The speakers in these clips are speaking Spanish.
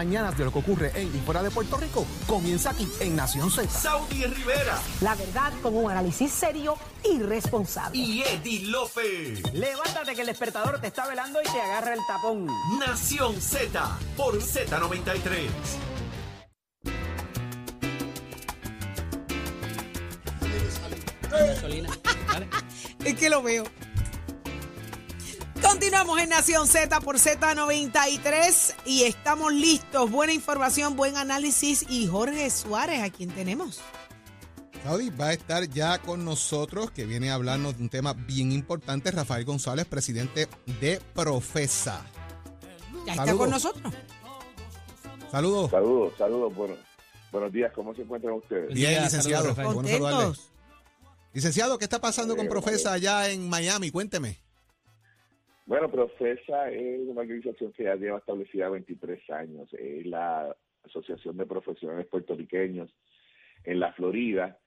Mañanas de lo que ocurre en y fuera de Puerto Rico comienza aquí en Nación Z. Saudi Rivera La verdad con un análisis serio y responsable. y Eddie Lofe. Levántate que el despertador te está velando y te agarra el tapón. Nación Z por Z93. Es que lo veo. Continuamos en Nación Z por Z93 y estamos listos. Buena información, buen análisis y Jorge Suárez, a quien tenemos. Saudi va a estar ya con nosotros, que viene a hablarnos de un tema bien importante. Rafael González, presidente de Profesa. Ya está Saludos. con nosotros. Saludos. Saludos, saludos, bueno, buenos días, ¿cómo se encuentran ustedes? Bien, licenciado. Bueno saludarle. Contentos. Licenciado, ¿qué está pasando con Eh, Profesa allá en Miami? Cuénteme. Bueno, Profesa es una organización que ya lleva establecida 23 años, es la Asociación de Profesionales Puertorriqueños en la Florida,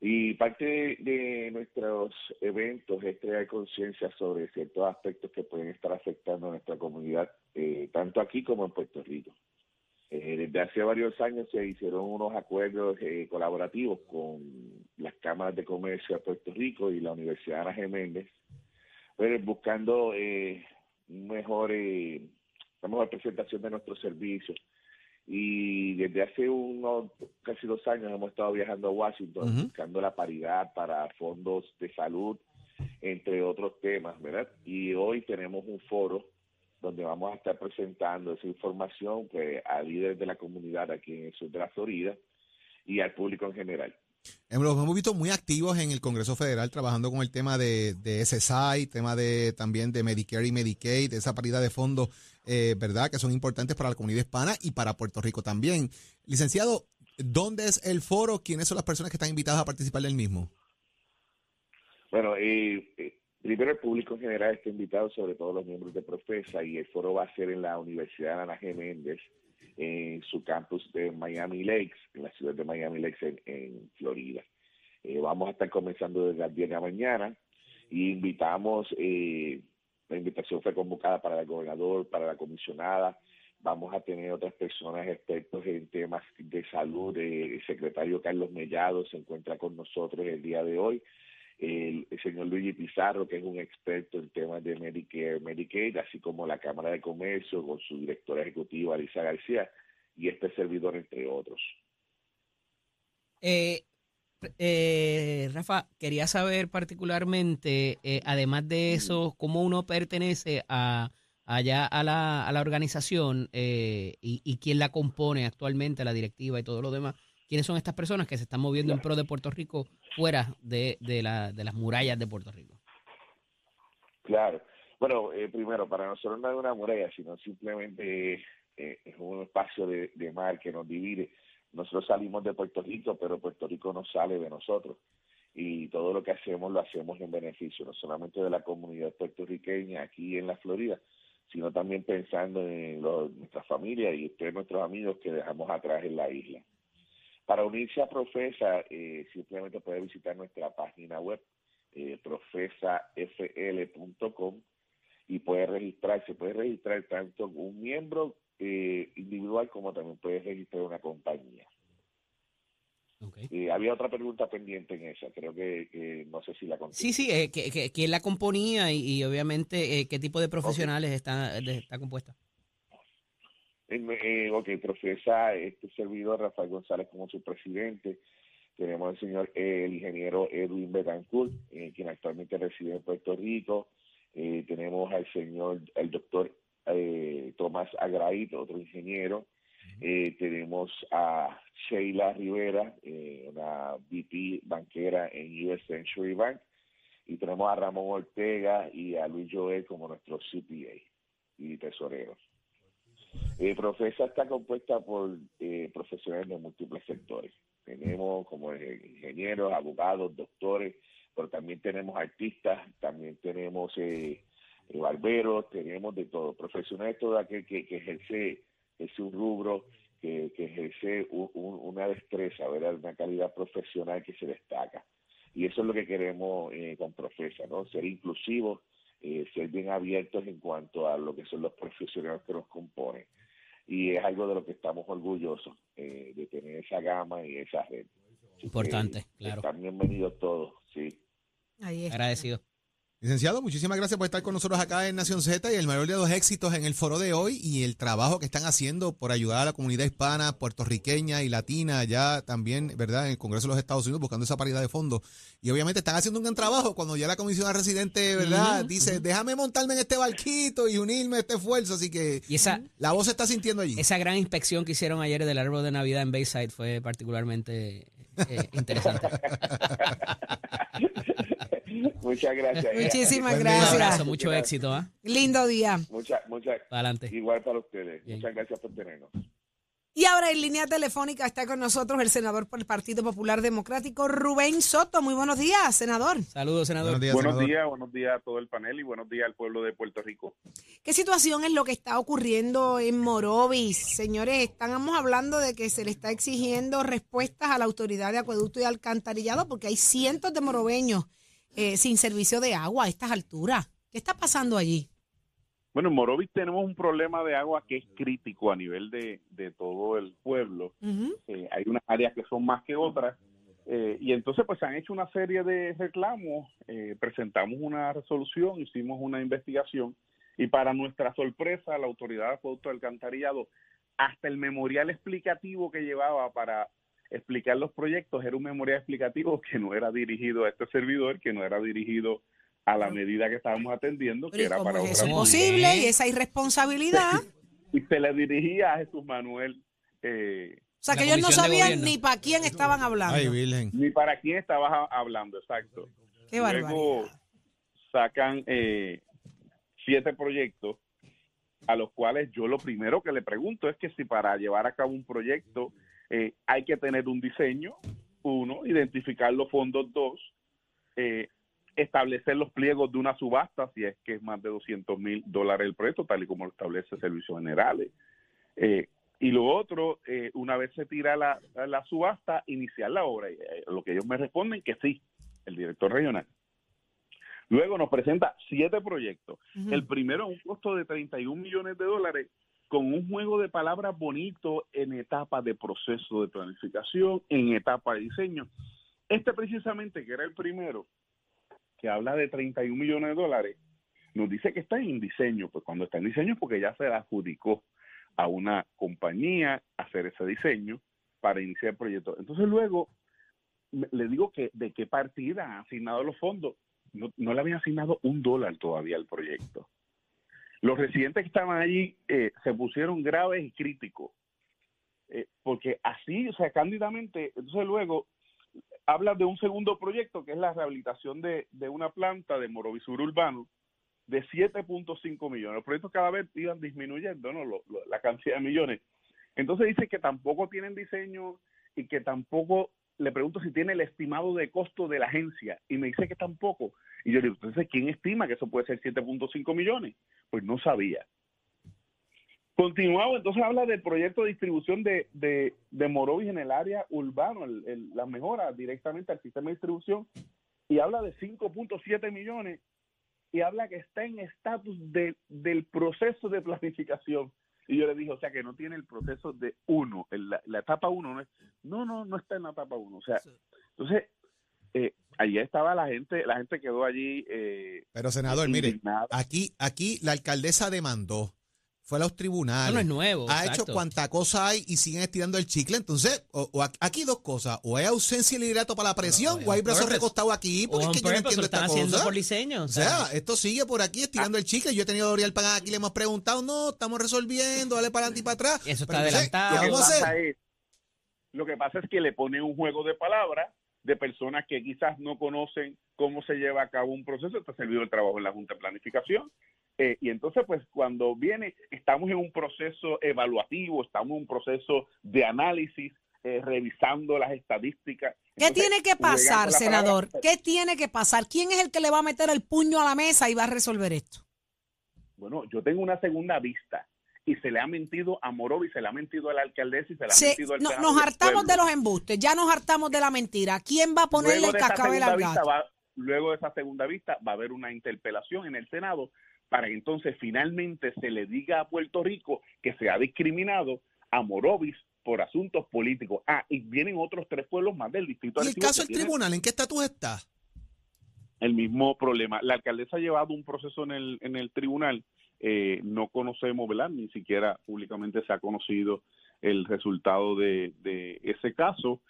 y parte de, de nuestros eventos es crear conciencia sobre ciertos aspectos que pueden estar afectando a nuestra comunidad, eh, tanto aquí como en Puerto Rico. Eh, desde hace varios años se hicieron unos acuerdos eh, colaborativos con las cámaras de comercio de Puerto Rico y la Universidad Ana Geméndez, pues, buscando eh, un mejor, eh, una mejor presentación de nuestros servicios. Y desde hace unos casi dos años hemos estado viajando a Washington buscando la paridad para fondos de salud, entre otros temas, ¿verdad? Y hoy tenemos un foro donde vamos a estar presentando esa información pues, a líderes de la comunidad aquí en el sur de la Florida y al público en general. Los hemos visto muy activos en el Congreso Federal trabajando con el tema de, de SSI, tema de también de Medicare y Medicaid, esa paridad de fondos, eh, ¿verdad? Que son importantes para la comunidad hispana y para Puerto Rico también. Licenciado, ¿dónde es el foro? ¿Quiénes son las personas que están invitadas a participar del mismo? Bueno, eh, primero el público en general está invitado, sobre todo los miembros de Profesa, y el foro va a ser en la Universidad Ana G. En su campus de Miami Lakes, en la ciudad de Miami Lakes, en, en Florida. Eh, vamos a estar comenzando desde las 10 de la mañana y invitamos, eh, la invitación fue convocada para el gobernador, para la comisionada, vamos a tener otras personas expertos en temas de salud, Eh, el secretario Carlos Mellado se encuentra con nosotros el día de hoy, el, el señor Luigi Pizarro, que es un experto en temas de Medicare, Medicaid, así como la Cámara de Comercio con su directora ejecutiva, Alisa García, y este servidor, entre otros. Eh, eh, Rafa, quería saber particularmente, eh, además de eso, cómo uno pertenece a allá a la, a la organización eh, y, y quién la compone actualmente, la directiva y todo lo demás. ¿Quiénes son estas personas que se están moviendo en pro de Puerto Rico fuera de, de, de las murallas de Puerto Rico? Claro. Bueno, eh, primero, para nosotros no es una muralla, sino simplemente eh, es un espacio de, de mar que nos divide. Nosotros salimos de Puerto Rico, pero Puerto Rico no sale de nosotros. Y todo lo que hacemos lo hacemos en beneficio, no solamente de la comunidad puertorriqueña aquí en la Florida, sino también pensando en lo- nuestra familia y ustedes, nuestros amigos que dejamos atrás en la isla. Para unirse a Profesa, eh, simplemente puede visitar nuestra página web, eh, profesafl.com, y puede registrarse. Puede registrar tanto un miembro eh, individual como también puede registrar una compañía. Eh, había otra pregunta pendiente en esa, creo que, que no sé si la contesté. Sí, sí, eh, que, que- quién la componía y, y obviamente eh, qué tipo de profesionales está, está compuesta. Eh, ok, profesa este servidor Rafael González como su presidente. Tenemos al señor, eh, el ingeniero Edwin Betancourt, eh, quien actualmente reside en Puerto Rico. Eh, tenemos al señor, el doctor eh, Tomás Agraid, otro ingeniero. Eh, tenemos a Sheila Rivera, una VP banquera en US Century Bank. Y tenemos a Ramón Ortega y a Luis Joel como nuestros CPA y tesoreros. Eh, Profesa está compuesta por eh, profesionales de múltiples sectores. Tenemos como ingenieros, abogados, doctores, pero también tenemos artistas, también tenemos eh, eh, barberos, tenemos de todo. Profesionales todo aquel que, ejerce, ejerce un rubro, que, ejerce un- un- una destreza, ¿verdad? una calidad profesional que se destaca. Y eso es lo que queremos eh, con Profesa, ¿no? Ser inclusivos, eh, ser bien abiertos en cuanto a lo que son los profesionales que nos componen. Y es algo de lo que estamos orgullosos, eh, de tener esa gama y esa red. Que Importante, claro. Están bienvenidos todos, sí. Ahí está. Agradecido. Licenciado, muchísimas gracias por estar con nosotros acá en Nación Z y el mayor de los éxitos en el foro de hoy y el trabajo que están haciendo por ayudar a la comunidad hispana, puertorriqueña y latina allá también, ¿verdad? En el Congreso de los Estados Unidos buscando esa paridad de fondos. Y obviamente están haciendo un gran trabajo cuando ya la comisión residente, ¿verdad? Dice, déjame montarme en este barquito y unirme a este esfuerzo. Así que Y esa, la voz se está sintiendo allí. esa gran inspección que hicieron ayer del árbol de Navidad en Bayside fue particularmente eh, interesante. Muchas gracias. Muchísimas Buen Un día. gracias. abrazo, mucho éxito, ¿ah? Lindo día. Muchas, muchas, adelante. igual para ustedes. Bien. Muchas gracias por tenernos. Y ahora en línea telefónica está con nosotros el senador por el Partido Popular Democrático, Rubén Soto. Muy buenos días, senador. Saludos, senador. Buenos días, Buenos senador. días, buenos días a todo el panel y buenos días al pueblo de Puerto Rico. ¿Qué situación es lo que está ocurriendo en Morovis? Señores, estamos hablando de que se le está exigiendo respuestas a la autoridad de acueducto y alcantarillado porque hay cientos de morobeños eh, sin servicio de agua a estas alturas. ¿Qué está pasando allí? Bueno, en Morovis tenemos un problema de agua que es crítico a nivel de, de todo el pueblo. Eh, hay unas áreas que son más que otras. eh, y entonces pues se han hecho una serie de reclamos, eh, presentamos una resolución, hicimos una investigación y para nuestra sorpresa la autoridad de acueducto y alcantarillado hasta el memorial explicativo que llevaba para explicar los proyectos era un memorial explicativo que no era dirigido a este servidor, que no era dirigido a la medida que estábamos atendiendo, que Pero ¿y era para es eso otra Muy posible? Y esa irresponsabilidad. y se le dirigía a Jesús Manuel, eh, O sea, que ellos no sabían ni para quién estaban hablando. Ay, Virgen. ni para quién estabas hablando, exacto. Qué Luego barbaridad. sacan eh, siete proyectos a los cuales yo lo primero que le pregunto es que si para llevar a cabo un proyecto eh, hay que tener un diseño, uno, identificar los fondos, dos, eh, establecer los pliegos de una subasta, si es que es más de 200 mil dólares el proyecto, tal y como lo establece Servicios Generales. Eh, y lo otro, eh, una vez se tira la, la subasta, iniciar la obra. Y, lo que ellos me responden que sí, el director regional. Luego nos presenta siete proyectos. El primero a un costo de 31 millones de dólares con un juego de palabras bonito en etapa de proceso de planificación, en etapa de diseño. Este precisamente, que era el primero, que habla de 31 millones de dólares, nos dice que está en diseño. Pues cuando está en diseño es porque ya se la adjudicó a una compañía hacer ese diseño para iniciar el proyecto. Entonces luego le digo que de qué partida han asignado los fondos. No, no le habían asignado un dólar todavía al proyecto. Los residentes que estaban allí eh, se pusieron graves y críticos. Eh, porque así, o sea, cándidamente, entonces luego habla de un segundo proyecto que es la rehabilitación de, de una planta de Morovisur Urbano de 7.5 millones. Los proyectos cada vez iban disminuyendo, ¿no? Lo- lo- la cantidad de millones. Entonces dice que tampoco tienen diseño y que tampoco, le pregunto si tiene el estimado de costo de la agencia y me dice que tampoco. Y yo le digo, entonces, ¿quién estima que eso puede ser 7.5 millones? Pues no sabía. Continuado, entonces habla del proyecto de distribución de, de, de Morovis en el área urbano, el- el- la mejora directamente al sistema de distribución, y habla de 5.7 millones, y habla que está en estatus de, del proceso de planificación. Y yo le dije, o sea, que no tiene el proceso de uno, la etapa uno, no, es, no, no, no está en la etapa uno. O sea, entonces, eh, allí estaba la gente, la gente quedó allí. Eh, Pero, senador, mire, aquí, aquí la alcaldesa demandó, fue a los tribunales. No es nuevo. ha exacto. hecho cuanta cosa hay y siguen estirando el chicle. Entonces, o, o aquí- dos cosas. O hay ausencia y liderato para la presión, No, o hay brazos purpose. recostados aquí, porque es que yo no purpose, entiendo esta haciendo cosa. por diseño. O sea, esto sigue por aquí estirando el chicle. Yo he tenido a Oriel Pagán aquí, le hemos preguntado, no, estamos resolviendo, dale para adelante y para atrás. Eso está Pero adelantado. lo que pasa es que le pone un juego de palabras de personas que quizás no conocen cómo se lleva a cabo un proceso. Está servido el trabajo en la Junta de Planificación. Eh, y entonces, pues cuando viene, estamos en un proceso evaluativo, estamos en un proceso de análisis, eh, revisando las estadísticas. ¿Qué tiene que pasar, senador? palabra. ¿Qué tiene que pasar? ¿Quién es el que le va a meter el puño a la mesa y va a resolver esto? Bueno, yo tengo una segunda vista y se le ha mentido a Morovi, se le ha mentido a la alcaldesa y se le ha Se- mentido al no- nos hartamos pueblo. de los embustes, ya nos hartamos de la mentira. ¿Quién va a ponerle Luego el de esa cascabel segunda al vista gato? va- luego de esa segunda vista va a haber una interpelación en el Senado para que entonces finalmente se le diga a Puerto Rico que se ha discriminado a Morovis por asuntos políticos. Ah, y vienen otros tres pueblos más del distrito. ¿Y el caso del tribunal, en qué estatus está? El mismo problema. La alcaldesa ha llevado un proceso en el, en el tribunal. Eh, no conocemos, ¿verdad? Ni siquiera públicamente se ha conocido el resultado de, de ese caso.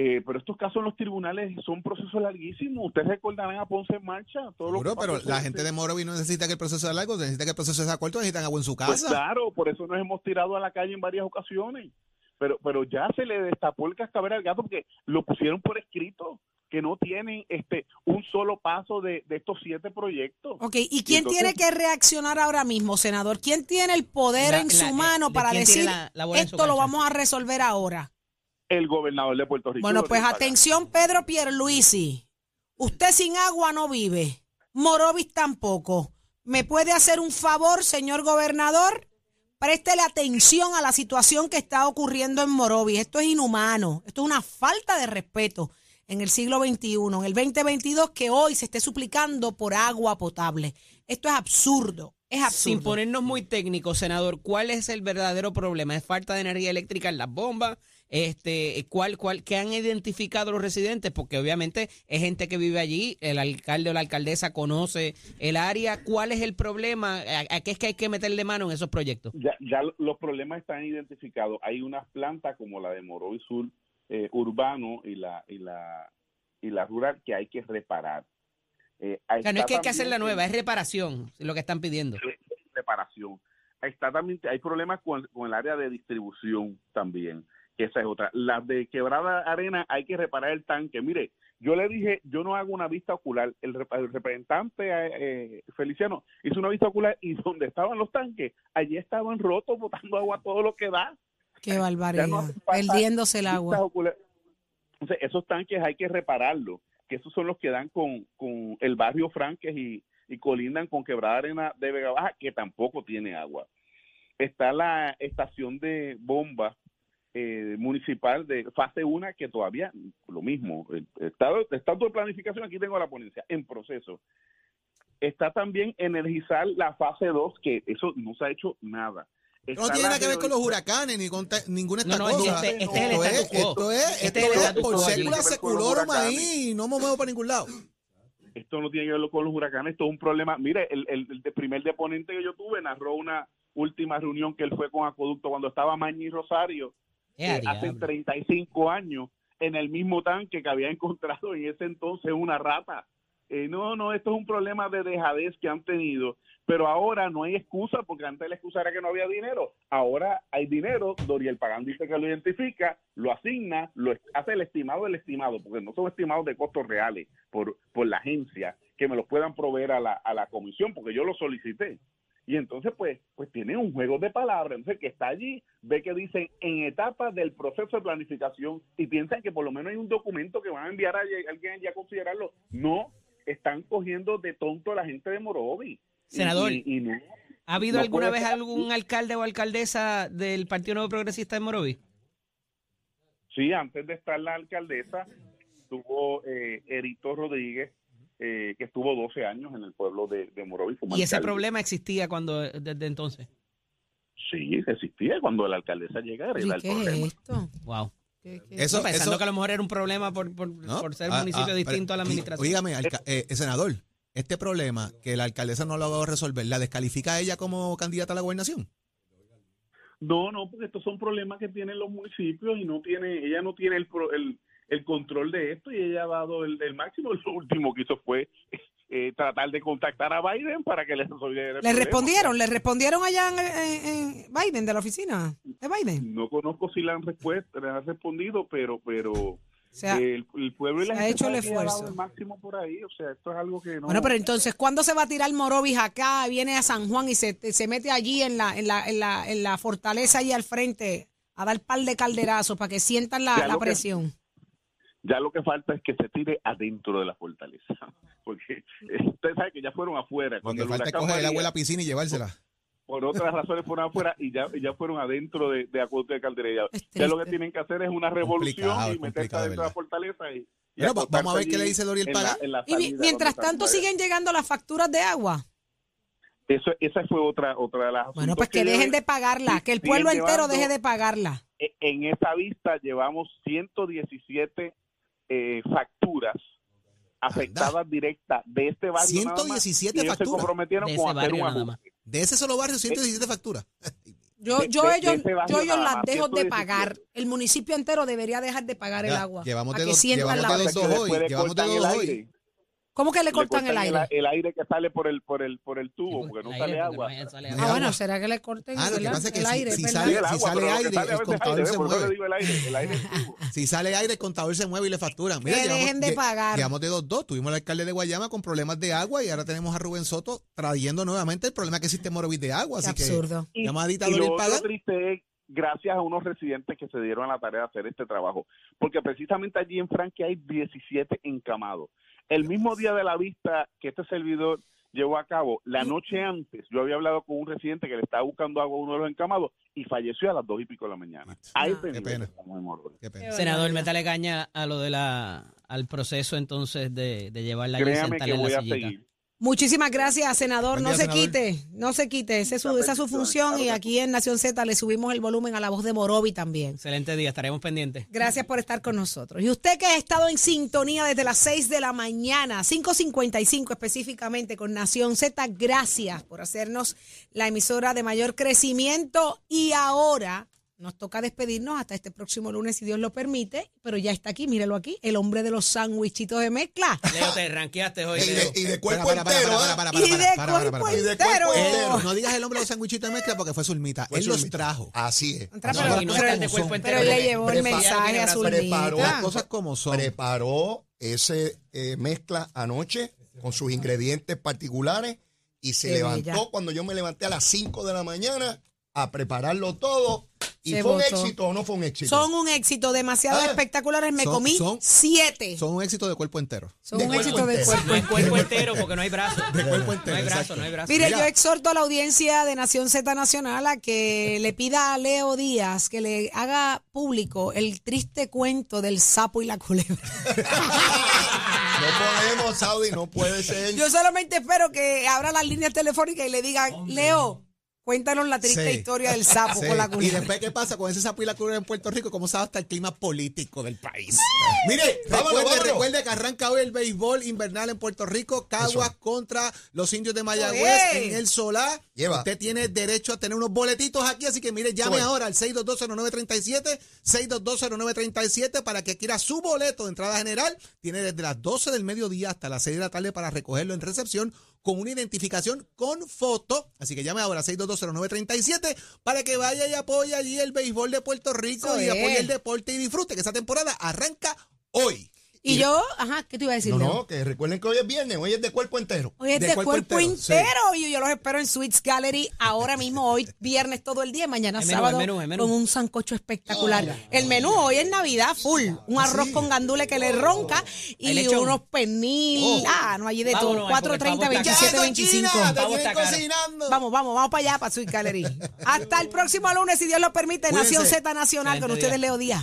Eh, pero estos casos en los tribunales son procesos larguísimos. Ustedes recordarán a Ponce en Marcha. Todo lo que Seguro, pero pasó la gente de Morovi no necesita que el proceso sea largo, necesita que el proceso sea corto, necesitan agua en su Pues casa. claro, por eso nos hemos tirado a la calle en varias ocasiones. Pero, pero ya se le destapó el cascabel al gato porque lo pusieron por escrito, que no tienen este un solo paso de, de estos siete proyectos. Ok, ¿y quién entonces- tiene que reaccionar ahora mismo, senador? ¿Quién tiene el poder La- en su la- mano ¿de para decir la- esto lo vamos a resolver ahora? El gobernador de Puerto Rico. Bueno, pues atención, Pedro Pierluisi. Usted sin agua no vive. Morovis tampoco. ¿Me puede hacer un favor, señor gobernador? Préstele atención a la situación que está ocurriendo en Morovis. Esto es inhumano. Esto es una falta de respeto en el siglo XXI, en el 2022, que hoy se esté suplicando por agua potable. Esto es absurdo. Es Sin absurdo. ponernos muy técnicos, senador, ¿cuál es el verdadero problema? ¿Es falta de energía eléctrica en las bombas? Este, ¿cuál, cuál, ¿Qué han identificado los residentes? Porque obviamente es gente que vive allí, el alcalde o la alcaldesa conoce el área. ¿Cuál es el problema? ¿A, a qué es que hay que meterle mano en esos proyectos? Ya, ya los problemas están identificados. Hay unas plantas como la de Morovis Sur eh, urbano y la, y la y la rural que hay que reparar. Eh, O sea, no es que hay que hacer la nueva, es reparación, lo que están pidiendo. reparación. Está también, hay problemas con, con el área de distribución también, que esa es otra. Las de Quebrada Arena hay que reparar el tanque. Mire, yo le dije, yo no hago una vista ocular. El, el representante eh, Feliciano hizo una vista ocular y donde estaban los tanques, allí estaban rotos, botando agua todo lo que da. Qué barbaridad. no Perdiéndose el agua. Entonces, esos tanques hay que repararlos, que esos son los que dan con, con el barrio Franques y, y colindan con Quebrada Arena de Vega Baja, que tampoco tiene agua. Está la estación de bomba eh, municipal de fase 1, que todavía lo mismo. Estado, estado de planificación, aquí tengo la ponencia, en proceso. Está también energizar la fase 2, que eso no se ha hecho nada. No tiene nada que ver con los huracanes ni con ninguna de No, estas no, cosas. este- este esto, es, esto es, Este esto es por sécula huracanes. ahí, no me muevo para ningún lado. esto no tiene que ver con los huracanes, esto es un problema. Mire, el, el, el de- primer deponente que yo tuve narró una última reunión que él fue con Acueducto cuando estaba Mañi Rosario Eh, hace diablo. 35 años en el mismo tanque que había encontrado en ese entonces una rata. Eh, no, no, esto es un problema de dejadez que han tenido, pero ahora no hay excusa porque antes la excusa era que no había dinero. Ahora hay dinero, Doriel Pagán dice que lo identifica, lo asigna, lo hace el estimado del estimado, porque no son estimados de costos reales por, por la agencia, que me los puedan proveer a la, a la comisión, porque yo lo solicité. Y entonces, pues, pues tiene un juego de palabras. Entonces, que está allí, ve que dicen en etapas del proceso de planificación y piensan que por lo menos hay un documento que van a enviar a alguien allí a considerarlo. No, están cogiendo de tonto a la gente de Morovi. Senador. y- y no. ¿Ha habido no alguna vez ser algún alcalde o alcaldesa del Partido Nuevo Progresista de Morovi? Sí, antes de estar la alcaldesa, estuvo eh, Erito Rodríguez, eh, que estuvo 12 años en el pueblo de, de Morovi. como Y ese problema existía cuando desde entonces. Sí, existía cuando la alcaldesa llegara. ¿Y Era el qué es problema. esto? Wow. ¿Qué- qué- Eso, pensando eso- que a lo mejor era un problema por, por, ¿no? por ser Ah, municipio ah, distinto a la administración. Dígame, alca- eh, senador, este problema que la alcaldesa no lo va a resolver, ¿la descalifica a ella como candidata a la gobernación? No, no, porque estos son problemas que tienen los municipios y no tiene, ella no tiene el, pro- el, el control de esto y ella ha dado el, el máximo. Lo último que hizo fue eh, tratar de contactar a Biden para que le resolviera ¿Le respondieron? ¿Le respondieron allá en, en- en Biden, de la oficina de Biden? No conozco si le han, le han respondido, pero pero O sea, el, el pueblo y la se ha gente hecho el ha esfuerzo. el máximo por ahí. O sea, esto es algo que no. bueno, pero entonces, ¿cuándo se va a tirar Morovis acá? Viene a San Juan y se, se mete allí en la, en, la, en, la, en la fortaleza allí al frente a dar par de calderazos para que sientan la, que- presión. Ya lo que falta es que se tire adentro de la fortaleza. Porque ustedes saben que ya fueron afuera. Cuando el falta coger el agua de la piscina y llevársela. por otras razones fueron afuera y ya, ya fueron adentro de, de Acueducto de Calderilla. Ya lo que tienen que hacer es una revolución y meterse adentro de la fortaleza. Y, y Bueno, va- vamos a ver qué le dice Doriel la Y mientras tanto siguen llegando las facturas de agua. Eso, esa fue otra, otra de las Bueno, pues que dejen de pagarla, que el pueblo entero llevando- deje de pagarla. E- En esa vista llevamos 117 eh, facturas afectadas directas de este barrio. nada más, 117 y ellos se facturas. comprometieron De con ese hacer un barrio nada ajuste. De ese solo barrio, 117 facturas. Yo, de- yo de- ellos, yo ellos las dejo de 117. pagar. El municipio entero debería dejar de pagar el agua. llevamos para de que dos- sientan llevamos dos que hoy, llevamos de dos hoy. ¿Cómo que le Le cortan el aire? El aire que sale por el por el por el tubo, porque no El sale agua. no sale No Ah, bueno. ¿será que le corten Ah, lo que pasa es que el si- aire? si sale- el agua, sale pero lo que aire, sale el contador aire, se mueve. digo el aire, el aire. Si sale aire, el contador se mueve y le facturan. Mira, Que llevamos, dejen de pagar. Llevamos de dos dos. Tuvimos al alcalde de Guayama con problemas de agua y ahora tenemos a Rubén Soto trayendo nuevamente el problema que existe en Morovis de agua. Qué Así que absurdo. Y, llama a y lo pagan. triste es gracias a unos residentes que se dieron a la tarea de hacer este trabajo, porque precisamente allí en Franque hay 17 encamados. El mismo día de la vista que este servidor llevó a cabo, la noche antes, yo había hablado con un residente que le estaba buscando agua a uno de los encamados y falleció a las dos y pico de la mañana. A Ah. Qué pena. Qué pena. Senador, métale caña a lo de la al proceso entonces de, de llevarla allí y Créame que voy la a seguir. Muchísimas gracias, senador. Buen No día, se senador. quite, no se quite. Esa es su, esa es su función y aquí en Nación Z le subimos el volumen a la voz de Morovi también. Excelente día, estaremos pendientes. Gracias por estar con nosotros. Y usted que ha estado en sintonía desde las 6 de la mañana, 5.55 específicamente con Nación Z, gracias por hacernos la emisora de mayor crecimiento. Y ahora nos toca despedirnos hasta este próximo lunes, si Dios lo permite. Pero ya está aquí, mírelo aquí, el hombre de los sándwichitos de mezcla. Leo, te ranqueaste hoy, Y de, Leo. y de cuerpo Para, para, para, entero, para, para, para, Y de para, para, para, cuerpo para. Y de cuerpo entero. No digas el nombre de los sanguichitos de mezcla porque fue Zulmita. Fue Él los Zulmita. trajo. Así es. Entra, No, pero, le llevó el mensaje a preparó- preparó Zulmita. Las cosas como son. Preparó ese eh, mezcla anoche con sus ingredientes particulares y se Qué levantó bella. cuando yo me levanté a las 5 de la mañana a prepararlo todo. ¿Y fue un éxito o no fue un éxito? Son un éxito, demasiado Ah. espectaculares. Me Son- comí son- siete. Son, Son un éxito de cuerpo entero. un de cuerpo éxito de cuerpo. No hay cuerpo entero porque no hay brazo. De cuerpo No hay brazo, exacto. no hay brazo. Mire, Mira. yo exhorto a la audiencia de Nación Z Nacional a que le pida a Leo Díaz que le haga público el triste cuento del sapo y la culebra. No podemos, Saudi, no puede ser. Yo solamente espero que abra las líneas telefónicas y le digan, Leo, cuéntanos la triste Sí. historia del sapo Sí. con la Y culebra. después, ¿qué pasa con ese sapo y la culebra en Puerto Rico? ¿Cómo sabe hasta el clima político del país? Mire, Vámonos, recuerde, vámonos. recuerde que arranca hoy el béisbol invernal en Puerto Rico. Caguas contra los indios de Mayagüez Oye. en el Solá. Lleva. Usted tiene derecho a tener unos boletitos aquí, así que mire, llame ahora al 6220937, 6220937 para que quiera su boleto de entrada general. Tiene desde las 12 del mediodía hasta las 6 de la tarde para recogerlo en recepción con una identificación con foto. Así que llame ahora 6220937 para que vaya y apoye allí el béisbol de Puerto Rico Eso y es. apoye el deporte y disfrute que esa temporada arranca hoy. Y yo, ajá, ¿qué te iba a decir, No, Leo? no, que recuerden que hoy es viernes, hoy es de cuerpo entero. Hoy es De de, cuerpo cuerpo, entero, entero. Y yo los espero en Sweets Gallery ahora mismo, hoy viernes todo el día, mañana El menú, sábado el menú, el menú. con un sancocho espectacular. el menú hoy es Navidad full, un arroz con gandule que le ronca ¿Hay y unos pernil. Ah, no, allí de todo. Vámonos, el 4.30, pavo está 27, caro. 25. China, te Pavo tienen está caro. cocinando. Vamos, vamos, vamos para allá, para Sweet Gallery. Hasta el próximo lunes, si Dios lo permite. Nación Z Nacional, con ustedes. Leo Díaz.